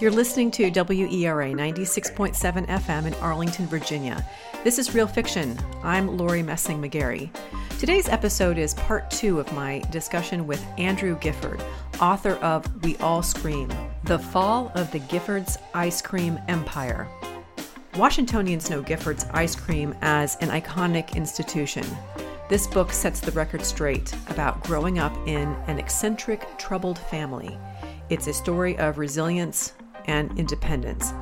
You're listening to WERA 96.7 FM in Arlington, Virginia. This is Real Fiction. I'm Lori Messing McGarry. Today's episode is part two of my discussion with Andrew Gifford, author of We All Scream The Fall of the Giffords Ice Cream Empire. Washingtonians know Giffords Ice Cream as an iconic institution. This book sets the record straight about growing up in an eccentric, troubled family. It's a story of resilience and independence.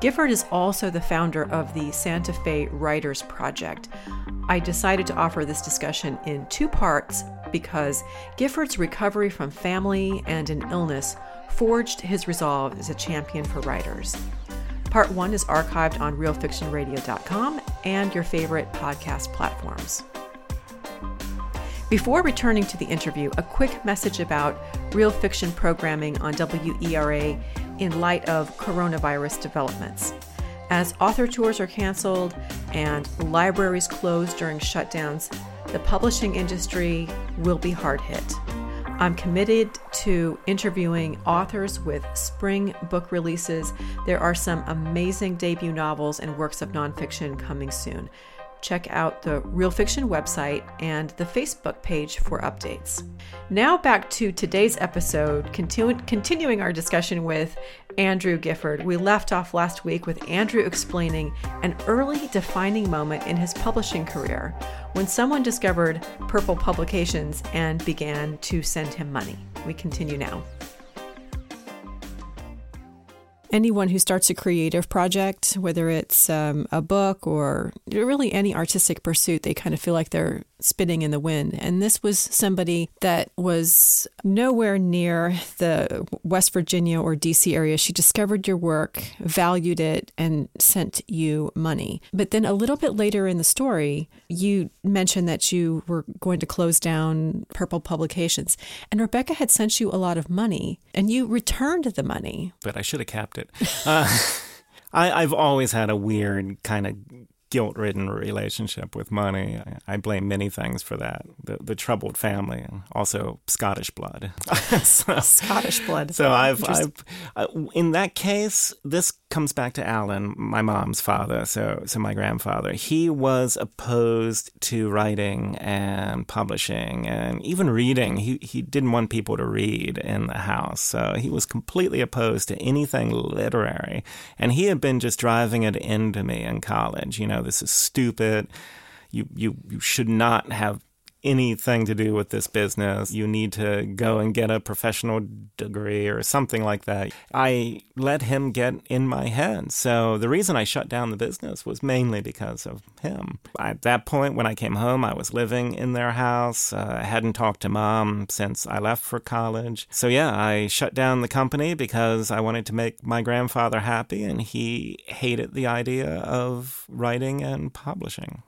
Gifford is also the founder of the Santa Fe Writers Project. I decided to offer this discussion in two parts because Gifford's recovery from family and an illness forged his resolve as a champion for writers. Part one is archived on realfictionradio.com and your favorite podcast platforms. Before returning to the interview, a quick message about real fiction programming on WERA in light of coronavirus developments. As author tours are canceled and libraries closed during shutdowns, the publishing industry will be hard hit. I'm committed to interviewing authors with spring book releases. There are some amazing debut novels and works of nonfiction coming soon check out the Real Fiction website and the Facebook page for updates. Now, back to today's episode, continu- continuing our discussion with Andrew Gifford. We left off last week with Andrew explaining an early defining moment in his publishing career when someone discovered Purple Publications and began to send him money. We continue now anyone who starts a creative project, whether it's um, a book or really any artistic pursuit, they kind of feel like they're spinning in the wind. And this was somebody that was nowhere near the West Virginia or DC area. She discovered your work, valued it, and sent you money. But then a little bit later in the story, you mentioned that you were going to close down Purple Publications. And Rebecca had sent you a lot of money, and you returned the money. But I should have capped it. Uh, I, I've always had a weird kind of guilt ridden relationship with money. I, blame many things for that. The, the troubled family and also Scottish blood. so, Scottish blood. So I've, I've uh, in that case, this comes back to Alan, my mom's father. So, so my grandfather, he was opposed to writing and publishing and even reading. He, he didn't want people to read in the house. So he was completely opposed to anything literary. And he had been just driving it into me in college, you know, this is stupid. You, you, you should not have anything to do with this business. You need to go and get a professional degree or something like that. I let him get in my head. So the reason I shut down the business was mainly because of him. At that point, when I came home, I was living in their house. Uh, I hadn't talked to mom since I left for college. So yeah, I shut down the company because I wanted to make my grandfather happy and he hated the idea of writing and publishing.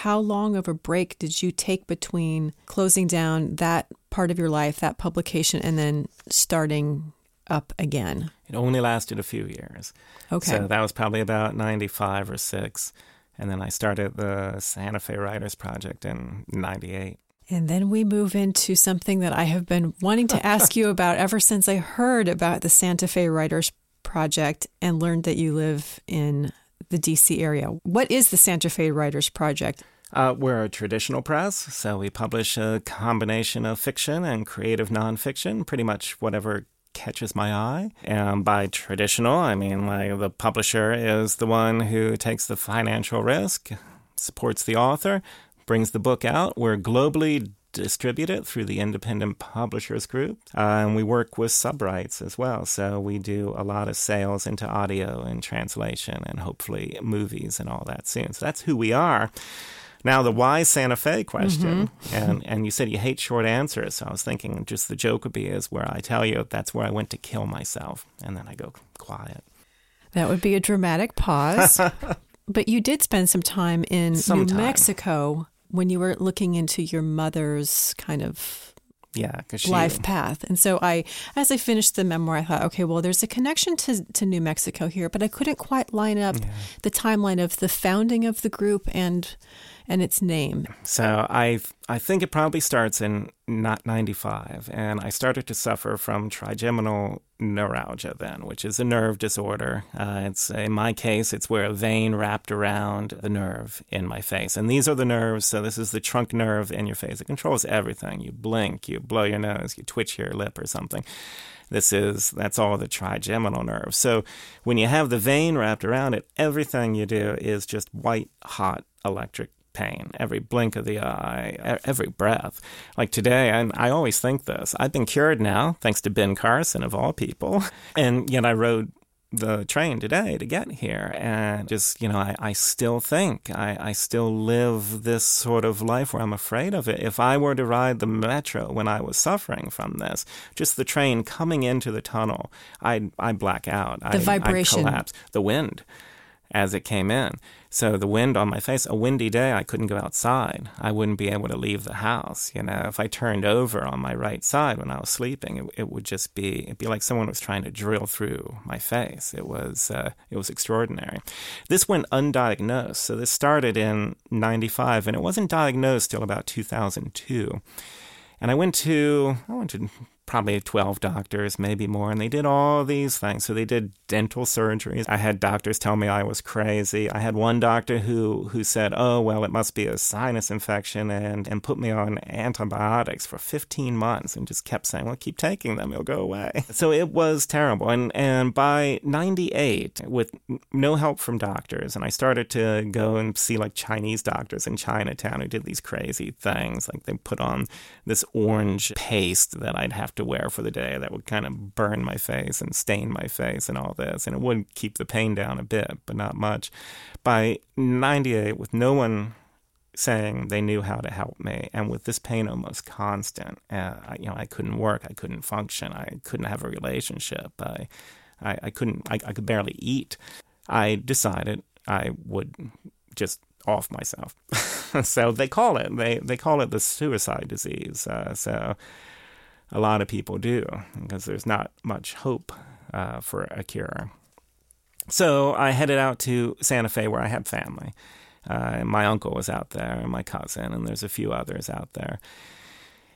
How long of a break did you take between closing down that part of your life, that publication, and then starting up again? It only lasted a few years. Okay. So that was probably about 95 or 6. And then I started the Santa Fe Writers Project in 98. And then we move into something that I have been wanting to ask you about ever since I heard about the Santa Fe Writers Project and learned that you live in the DC area. What is the Santa Fe Writers Project? Uh, we're a traditional press, so we publish a combination of fiction and creative nonfiction, pretty much whatever catches my eye. And by traditional, I mean like the publisher is the one who takes the financial risk, supports the author, brings the book out. We're globally distribute it through the Independent Publishers Group. Uh, and we work with subrights as well. So we do a lot of sales into audio and translation and hopefully movies and all that soon. So that's who we are. Now the why Santa Fe question, mm-hmm. and and you said you hate short answers, so I was thinking just the joke would be is where I tell you that's where I went to kill myself, and then I go quiet. That would be a dramatic pause. but you did spend some time in some New time. Mexico when you were looking into your mother's kind of yeah life she, path and so i as i finished the memoir i thought okay well there's a connection to, to new mexico here but i couldn't quite line up yeah. the timeline of the founding of the group and and its name? So I I think it probably starts in not 95, and I started to suffer from trigeminal neuralgia then, which is a nerve disorder. Uh, it's in my case, it's where a vein wrapped around the nerve in my face, and these are the nerves. So this is the trunk nerve in your face. It controls everything. You blink, you blow your nose, you twitch your lip or something. This is that's all the trigeminal nerve. So when you have the vein wrapped around it, everything you do is just white hot electric pain, every blink of the eye, every breath. Like today, I'm, I always think this. I've been cured now, thanks to Ben Carson, of all people. And yet I rode the train today to get here. And just, you know, I, I still think, I, I still live this sort of life where I'm afraid of it. If I were to ride the metro when I was suffering from this, just the train coming into the tunnel, I'd, I'd black out. The I, vibration. I'd collapse. The wind as it came in. So the wind on my face, a windy day, I couldn't go outside. I wouldn't be able to leave the house. You know, if I turned over on my right side when I was sleeping, it, it would just be it'd be like someone was trying to drill through my face. It was uh, it was extraordinary. This went undiagnosed. So this started in '95, and it wasn't diagnosed till about 2002. And I went to I went to probably 12 doctors, maybe more, and they did all these things. So they did dental surgeries. I had doctors tell me I was crazy. I had one doctor who who said, "Oh, well, it must be a sinus infection," and and put me on antibiotics for 15 months, and just kept saying, "Well, keep taking them; it'll go away." So it was terrible. And and by 98, with no help from doctors, and I started to go and see like Chinese doctors in Chinatown who did these crazy things, like they put on this orange paste that I'd have to to wear for the day that would kind of burn my face and stain my face and all this. And it would keep the pain down a bit, but not much. By 98, with no one saying they knew how to help me, and with this pain almost constant, uh, I, you know, I couldn't work, I couldn't function, I couldn't have a relationship, I, I, I couldn't, I, I could barely eat. I decided I would just off myself. so they call it they they call it the suicide disease. Uh, so a lot of people do because there's not much hope uh, for a cure. So I headed out to Santa Fe where I had family. Uh, my uncle was out there, and my cousin, and there's a few others out there.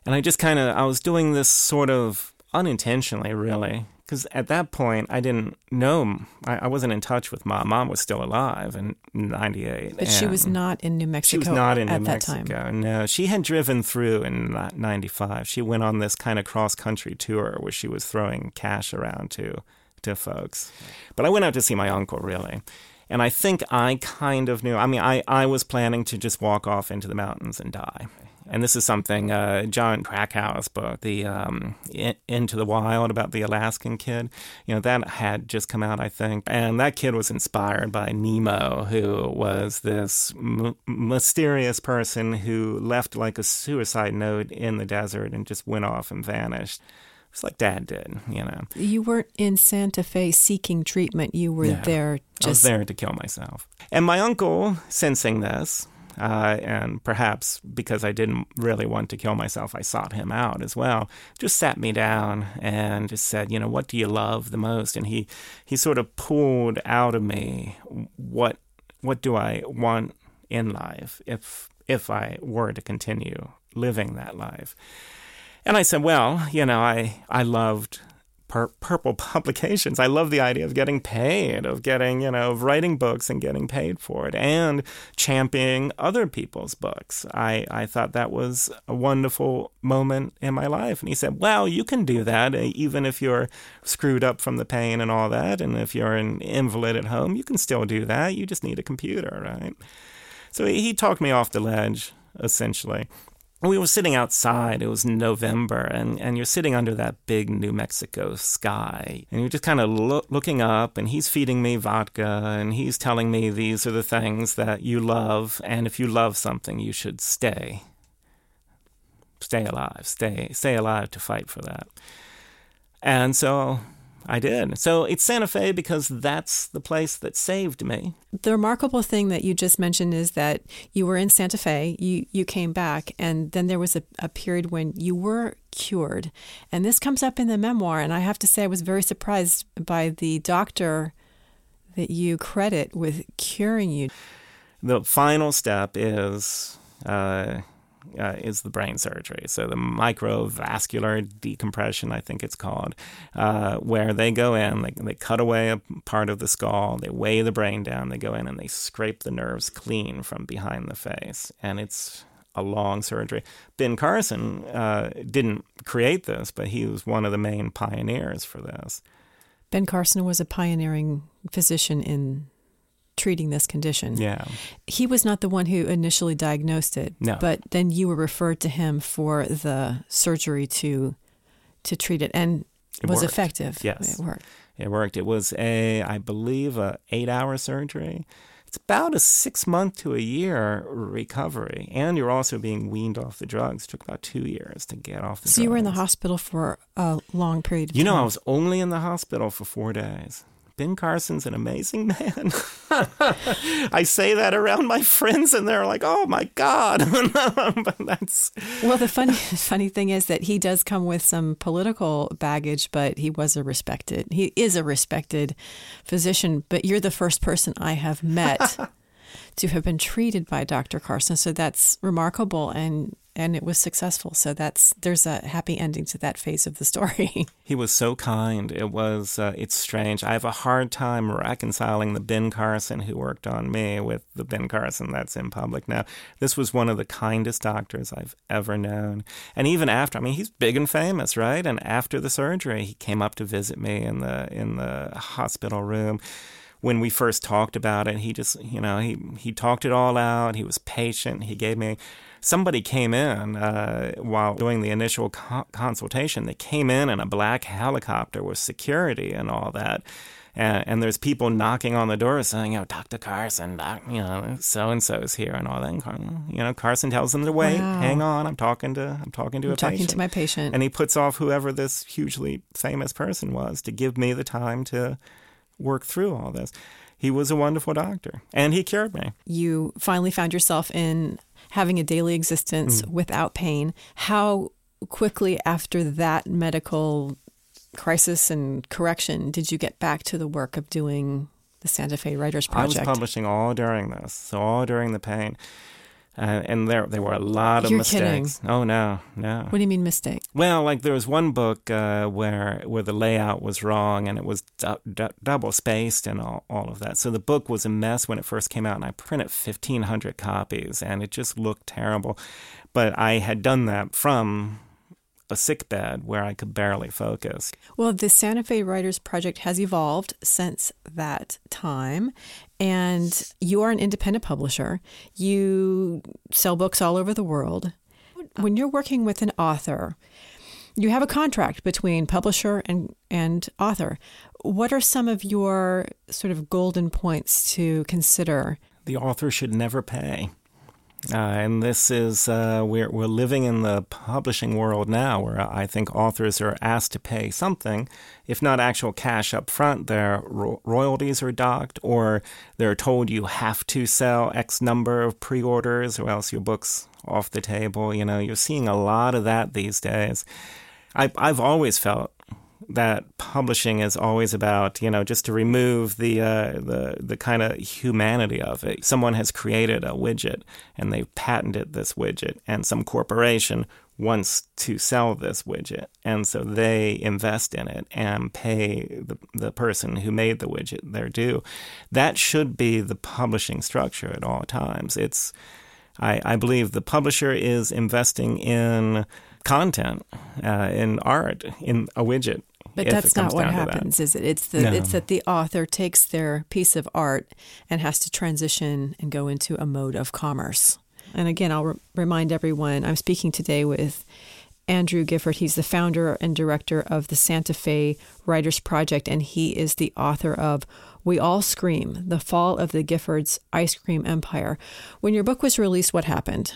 And I just kind of I was doing this sort of unintentionally, really, because at that point I didn't know I, I, wasn't in touch with mom. Mom was still alive in '98, but she was not in New Mexico. She was not in New Mexico. Time. No, she had driven through in '95. She went on this kind of cross country tour where she was throwing cash around to to folks. But I went out to see my uncle really. And I think I kind of knew. I mean, I, I was planning to just walk off into the mountains and die and this is something uh, Jon Krakauer's book, the um, Into the Wild, about the Alaskan kid. You know that had just come out, I think, and that kid was inspired by Nemo, who was this m- mysterious person who left like a suicide note in the desert and just went off and vanished. It's like Dad did, you know. You weren't in Santa Fe seeking treatment. You were there just. I was there to kill myself. And my uncle, sensing this, uh, and perhaps because I didn't really want to kill myself, I sought him out as well. Just sat me down and just said, you know, what do you love the most? And he he sort of pulled out of me what what do I want in life if if I were to continue living that life. And I said, well, you know, I I loved pur- purple publications. I love the idea of getting paid, of getting, you know, of writing books and getting paid for it, and championing other people's books. I, I thought that was a wonderful moment in my life. And he said, Well, you can do that, uh, even if you're screwed up from the pain and all that. And if you're an invalid at home, you can still do that. You just need a computer, right? So he talked me off the ledge, essentially we were sitting outside. It was November, and, and you're sitting under that big New Mexico sky. And you're just kind of lo- looking up, and he's feeding me vodka, and he's telling me these are the things that you love, and if you love something, you should stay. Stay alive. Stay, stay alive to fight for that. And so I did. So it's Santa Fe because that's the place that saved me. The remarkable thing that you just mentioned is that you were in Santa Fe, you, you came back, and then there was a, a period when you were cured. And this comes up in the memoir. And I have to say, I was very surprised by the doctor that you credit with curing you. the final step is uh, uh, is the brain surgery. So the microvascular decompression, I think it's called, uh, where they go in, they, they cut away a part of the skull, they weigh the brain down, they go in and they scrape the nerves clean from behind the face, and it's a long surgery. Ben Carson uh, didn't create this, but he was one of the main pioneers for this. Ben Carson was a pioneering physician in treating this condition. Yeah. He was not the one who initially diagnosed it, no. but then you were referred to him for the surgery to to treat it and it was worked. effective. Yes. It worked. It worked. It was a I believe a 8-hour surgery. It's about a 6 month to a year recovery and you're also being weaned off the drugs. It took about 2 years to get off the so drugs. you were in the hospital for a long period of You time. know, I was only in the hospital for 4 days. Ben Carson's an amazing man. I say that around my friends, and they're like, "Oh my god!" but that's Well, the funny funny thing is that he does come with some political baggage, but he was a respected. He is a respected physician. But you're the first person I have met to have been treated by Dr. Carson, so that's remarkable, and and it was successful. So that's there's a happy ending to that phase of the story. he was so kind. It was uh, it's strange. I have a hard time reconciling the Ben Carson who worked on me with the Ben Carson that's in public now. This was one of the kindest doctors I've ever known. And even after, I mean, he's big and famous, right? And after the surgery, he came up to visit me in the in the hospital room when we first talked about it, he just, you know, he, he talked it all out. He was patient. He gave me, somebody came in uh, while doing the initial co- consultation. They came in in a black helicopter with security and all that. And, and, there's people knocking on the door saying, "Oh, Dr. Carson, doc, you know, so and so's here," and all that. And, you know, Carson tells them to wait. Wow. Hang on, I'm talking to, I'm talking to I'm a talking patient. to my patient, and he puts off whoever this hugely famous person was to give me the time to work through all this. He was a wonderful doctor, and he cured me. you finally found yourself in having a daily existence Mm. without pain. How quickly after that medical crisis and correction did you get back to the work of doing the Santa Fe Writers Project? I was publishing all during this, so all during the pain. Uh, and there, there were a lot of You're mistakes. kidding. Oh no, no. What do you mean mistake? Well, like there was one book uh, where where the layout was wrong and it was du- du- double spaced and all, all of that. So the book was a mess when it first came out, and I printed fifteen hundred copies, and it just looked terrible. But I had done that from a sick bed where I could barely focus. Well, the Santa Fe Writers Project has evolved since that time, and you are an independent publisher. You sell books all over the world. When you're working with an author, you have a contract between publisher and, and author. What are some of your sort of golden points to consider? The author should never pay. Uh, and this is uh, we're we're living in the publishing world now, where I think authors are asked to pay something, if not actual cash up front. Their ro- royalties are docked, or they're told you have to sell X number of pre-orders, or else your book's off the table. You know, you're seeing a lot of that these days. I, I've always felt that publishing is always about you know just to remove the uh, the the kind of humanity of it. Someone has created a widget and they've patented this widget, and some corporation wants to sell this widget, and so they invest in it and pay the the person who made the widget their due. That should be the publishing structure at all times. It's I, I believe the publisher is investing in content, uh, in art, in a widget. But if that's it comes not what down to that. happens, is it? It's the No. it's that the author takes their piece of art and has to transition and go into a mode of commerce. And again, I'll re- remind everyone I'm speaking today with Andrew Gifford. He's the founder and director of the Santa Fe Writers Project, and he is the author of We All Scream The Fall of the Giffords Ice Cream Empire. When your book was released, what happened?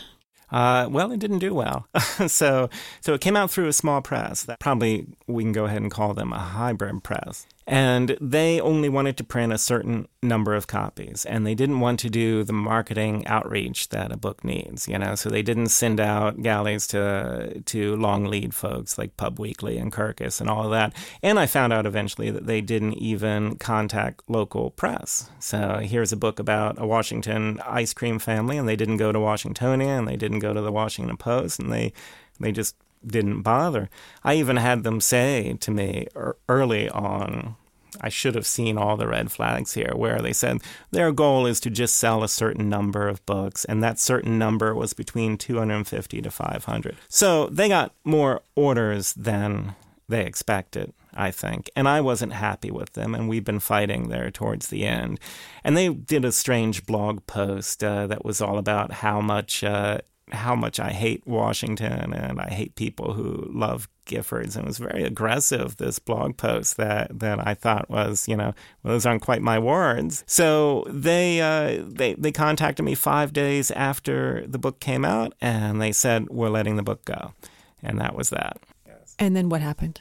Uh, well, it didn't do well. so, so it came out through a small press. That probably we can go ahead and call them a hybrid press. And they only wanted to print a certain number of copies, and they didn't want to do the marketing outreach that a book needs, you know. So they didn't send out galleys to to long lead folks like Pub Weekly and Kirkus and all of that. And I found out eventually that they didn't even contact local press. So here's a book about a Washington ice cream family, and they didn't go to Washingtonian, and they didn't go to the Washington Post, and they they just didn't bother. I even had them say to me early on, I should have seen all the red flags here, where they said their goal is to just sell a certain number of books, and that certain number was between 250 to 500. So they got more orders than they expected, I think. And I wasn't happy with them, and we've been fighting there towards the end. And they did a strange blog post uh, that was all about how much uh, how much I hate Washington and I hate people who love Giffords. And it was very aggressive, this blog post that, that I thought was, you know, well, those aren't quite my words. So they, uh, they, they contacted me five days after the book came out and they said, we're letting the book go. And that was that. And then what happened?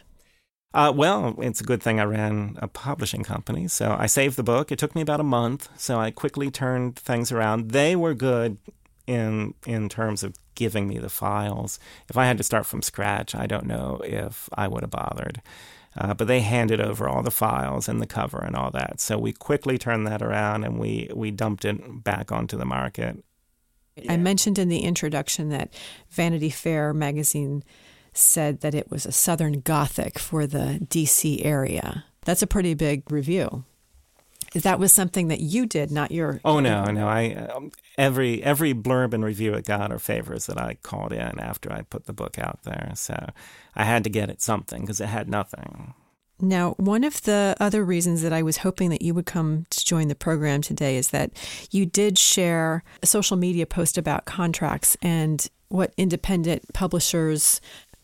Uh, well, it's a good thing I ran a publishing company. So I saved the book. It took me about a month. So I quickly turned things around. They were good in in terms of giving me the files. If I had to start from scratch, I don't know if I would have bothered. Uh, but they handed over all the files and the cover and all that. So we quickly turned that around and we, we dumped it back onto the market. Yeah. I mentioned in the introduction that Vanity Fair magazine said that it was a Southern Gothic for the DC area. That's a pretty big review that was something that you did, not your. Oh no, no. I um, every every blurb and review it got are favors that I called in after I put the book out there. So I had to get it something because it had nothing. Now, one of the other reasons that I was hoping that you would come to join the program today is that you did share a social media post about contracts and what independent publishers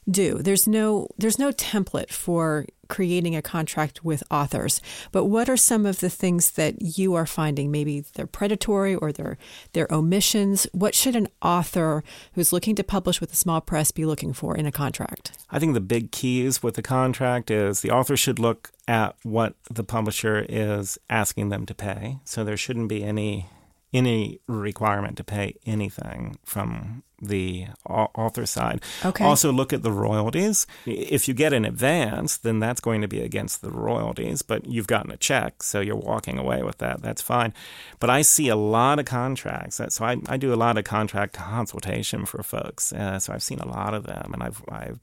do. There's no there's no template for creating a contract with authors. But what are some of the things that you are finding? Maybe they're predatory or they're they're omissions. What should an author who's looking to publish with a small press be looking for in a contract? I think the big keys with the contract is the author should look at what the publisher is asking them to pay. So there shouldn't be any any requirement to pay anything from the author side. Okay. Also, look at the royalties. If you get an advance, then that's going to be against the royalties, but you've gotten a check, so you're walking away with that. That's fine. But I see a lot of contracts. So I, I do a lot of contract consultation for folks. Uh, so I've seen a lot of them, and I've, I've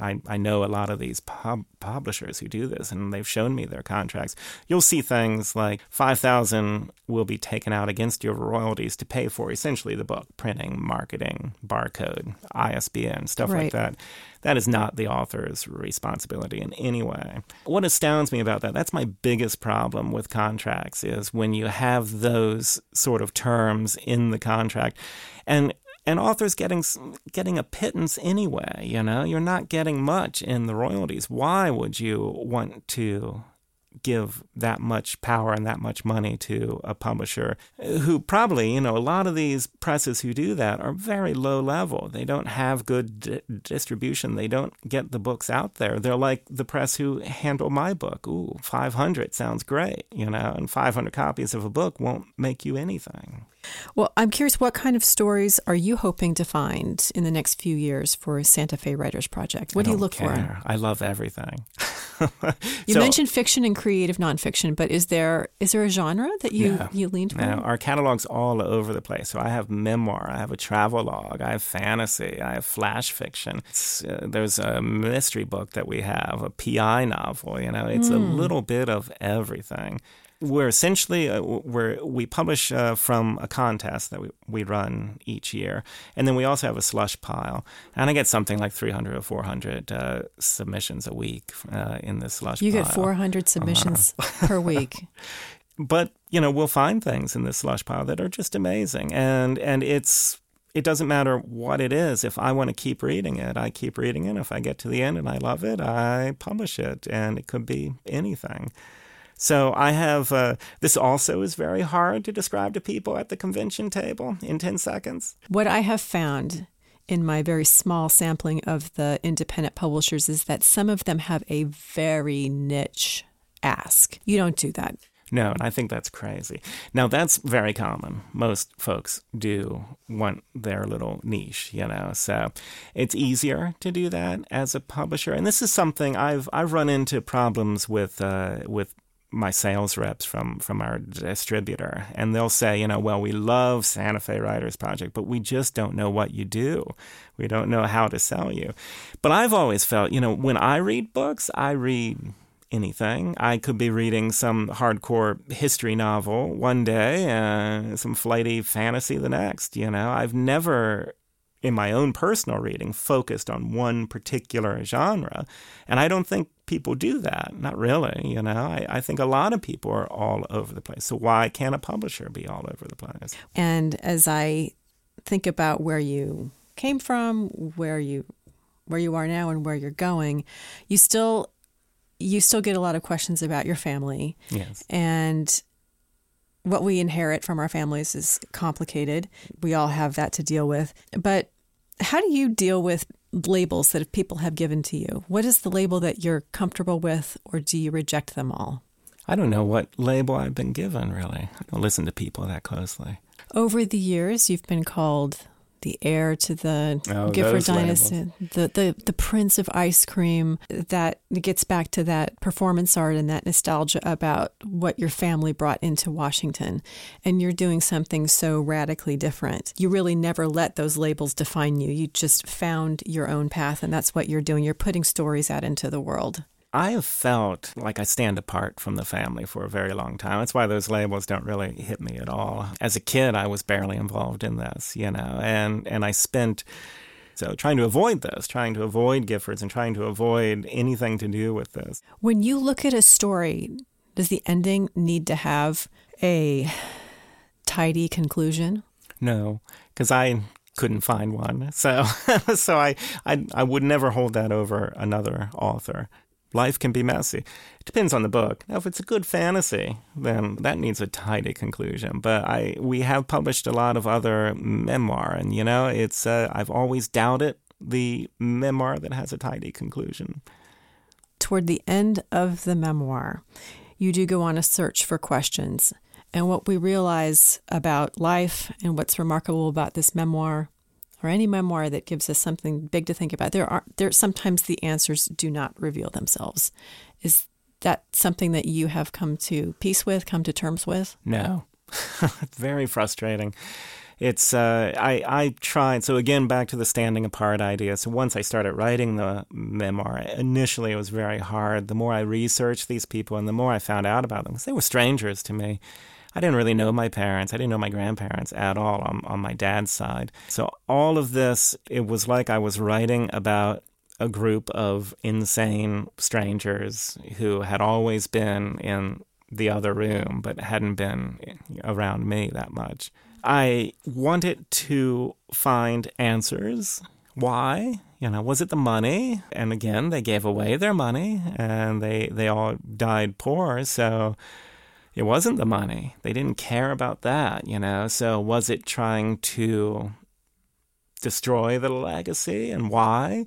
I, I know a lot of these pub publishers who do this, and they've shown me their contracts. You'll see things like five thousand will be taken out against your royalties to pay for essentially the book, printing, marketing, barcode, ISBN, stuff right. like that. That is not the author's responsibility in any way. What astounds me about that, that's my biggest problem with contracts, is when you have those sort of terms in the contract. And and authors getting getting a pittance anyway. You know, you're not getting much in the royalties. Why would you want to give that much power and that much money to a publisher who probably, you know, a lot of these presses who do that are very low level. They don't have good di- distribution. They don't get the books out there. They're like the press who handle my book. Ooh, 500 sounds great, you know, and 500 copies of a book won't make you anything. Well, I'm curious, what kind of stories are you hoping to find in the next few years for Santa Fe Writers Project? What do you look care. for? I love everything. you so, mentioned fiction and creative nonfiction, but is there is there a genre that you you lean toward? No, our catalog's all over the place. So I have memoir, I have a travel log, I have fantasy, I have flash fiction. Uh, there's a mystery book that we have, a PI novel. You know, it's mm. a hmm. little bit of everything we're essentially uh, we're, we publish uh, from a contest that we, we run each year, and then we also have a slush pile, and I get something like 300 or 400 uh, submissions a week uh, in this slush. Pile. You pile. get 400 submissions per week. But you know we'll find things in this slush pile that are just amazing, and and it's it doesn't matter what it is. If I want to keep reading it, I keep reading it. If I get to the end and I love it, I publish it, and it could be anything. So I have uh, this also is very hard to describe to people at the convention table in 10 seconds. What I have found in my very small sampling of the independent publishers is that some of them have a very niche ask. You don't do that. No, and I think that's crazy. Now, that's very common. Most folks do want their little niche, you know. So it's easier to do that as a publisher. And this is something I've I've run into problems with uh, with my sales reps from from our distributor and they'll say you know well we love santa fe writers project but we just don't know what you do. We don't know how to sell you. But i've always felt you know when i read books i read anything. I could be reading some hardcore history novel one day and some flighty fantasy the next you know? I've never in my own personal reading focused on one particular genre. And I don't think people do that. Not really, you know. I, I think a lot of people are all over the place. So why can't a publisher be all over the place? And as I think about where you came from, where you where you are now and where you're going, you still you still get a lot of questions about your family. Yes. And what we inherit from our families is complicated. We all have that to deal with. But how do you deal with labels that people have given to you? What is the label that you're comfortable with, or do you reject them all? I don't know what label I've been given, really. I don't listen to people that closely. Over the years, you've been called the heir to the oh, Gifford dynasty, the, the the prince of ice cream. That gets back to that performance art and that nostalgia about what your family brought into Washington, and you're doing something so radically different. You really never let those labels define you. You just found your own path, and that's what you're doing. You're putting stories out into the world. I have felt like I stand apart from the family for a very long time. That's why those labels don't really hit me at all. As a kid, I was barely involved in this, you know, and, and I spent so trying to avoid this, trying to avoid Giffords and trying to avoid anything to do with this. When you look at a story, does the ending need to have a tidy conclusion? No, because I couldn't find one. So so I, I I would never hold that over another author life can be messy. It depends on the book. Now, if it's a good fantasy, then that needs a tidy conclusion. But I, we have published a lot of other memoir, and you know, it's uh, I've always doubted the memoir that has a tidy conclusion. Toward the end of the memoir, you do go on a search for questions. And what we realize about life and what's remarkable about this memoir or any memoir that gives us something big to think about, there are there sometimes the answers do not reveal themselves. Is that something that you have come to peace with, come to terms with? No. Very frustrating. It's uh, I I tried so again back to the standing apart idea. So once I started writing the memoir, initially it was very hard. The more I researched these people and the more I found out about them, because they were strangers to me. I didn't really know my parents. I didn't know my grandparents at all on, on my dad's side. So all of this, it was like I was writing about a group of insane strangers who had always been in the other room but hadn't been around me that much. I wanted to find answers. Why? You know, was it the money? And again, they gave away their money and they, they all died poor. So it wasn't the money. They didn't care about that, you know. So was it trying to destroy the legacy and why?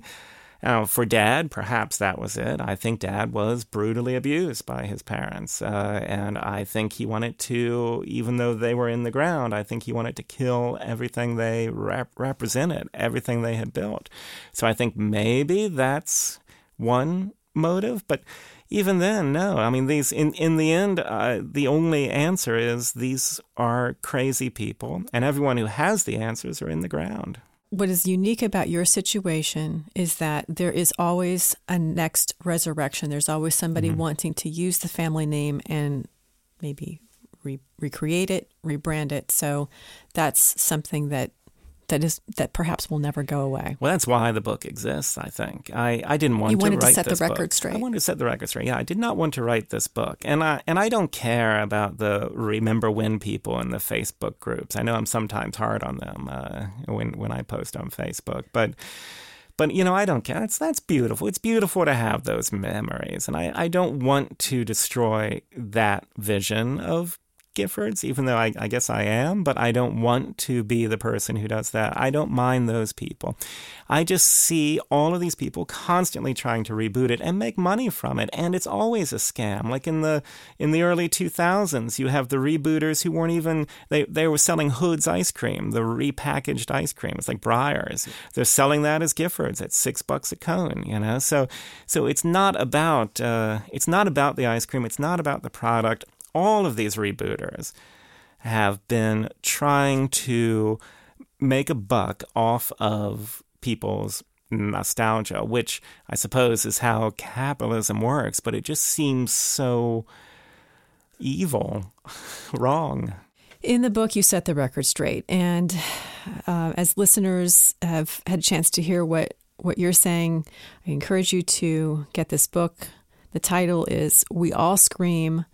Now, for dad, perhaps that was it. I think dad was brutally abused by his parents. Uh, and I think he wanted to, even though they were in the ground, I think he wanted to kill everything they rep- represented, everything they had built. So I think maybe that's one motive. But even then, no. I mean, these in in the end, uh, the only answer is these are crazy people, and everyone who has the answers are in the ground. What is unique about your situation is that there is always a next resurrection. There's always somebody mm-hmm. wanting to use the family name and maybe re- recreate it, rebrand it. So that's something that that is that perhaps will never go away. Well, that's why the book exists. I think I, I didn't want you to write to set the record book. straight. I wanted to set the record straight. Yeah, I did not want to write this book, and I and I don't care about the remember when people in the Facebook groups. I know I'm sometimes hard on them uh, when when I post on Facebook, but. But you know, I don't care. That's that's beautiful. It's beautiful to have those memories, and I, I don't want to destroy that vision of Giffords, even though I, I guess I am, but I don't want to be the person who does that. I don't mind those people. I just see all of these people constantly trying to reboot it and make money from it, and it's always a scam. Like in the in the early 2000s, you have the rebooters who weren't even they they were selling Hood's ice cream, the repackaged ice cream. It's like Breyers. They're selling that as Giffords at six bucks a cone. You know, so so it's not about uh, it's not about the ice cream. It's not about the product. All of these rebooters have been trying to make a buck off of people's nostalgia, which I suppose is how capitalism works, but it just seems so evil, wrong. In the book, you set the record straight. And uh, as listeners have had a chance to hear what, what you're saying, I encourage you to get this book. The title is We All Scream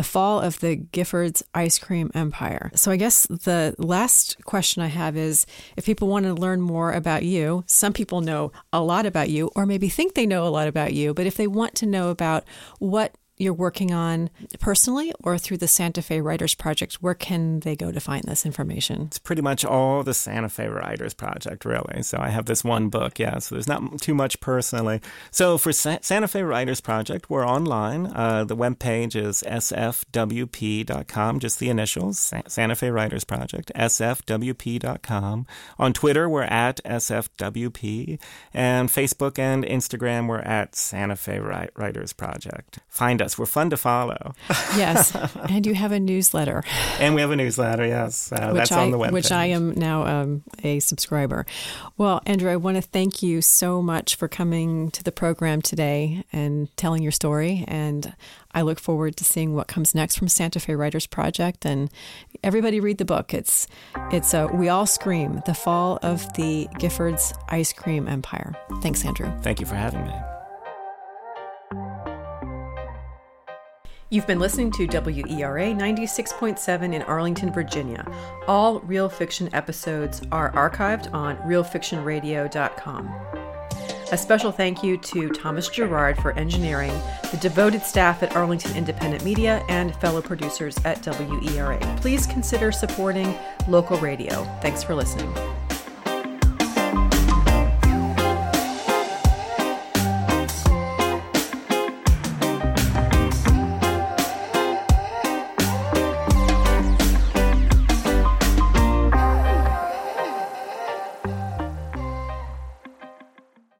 the fall of the Giffords ice cream empire. So I guess the last question I have is if people want to learn more about you, some people know a lot about you or maybe think they know a lot about you, but if they want to know about what you're working on personally or through the Santa Fe Writers Project, where can they go to find this information? It's pretty much all the Santa Fe Writers Project, really. So I have this one book, yeah, so there's not too much personally. So for Sa- Santa Fe Writers Project, we're online. Uh, the webpage is sfwp.com, just the initials, Sa- Santa Fe Writers Project, sfwp.com. On Twitter, we're at sfwp. And Facebook and Instagram, we're at Santa Fe Writers Project. Find us us. We're fun to follow. yes, and you have a newsletter. And we have a newsletter. Yes, uh, that's I, on the web. Which I am now um, a subscriber. Well, Andrew, I want to thank you so much for coming to the program today and telling your story. And I look forward to seeing what comes next from Santa Fe Writers Project. And everybody read the book. It's it's a We All Scream: The Fall of the Giffords Ice Cream Empire. Thanks, Andrew. Thank you for having me. You've been listening to WERA 96.7 in Arlington, Virginia. All Real Fiction episodes are archived on realfictionradio.com. A special thank you to Thomas Gerard for engineering, the devoted staff at Arlington Independent Media, and fellow producers at WERA. Please consider supporting local radio. Thanks for listening.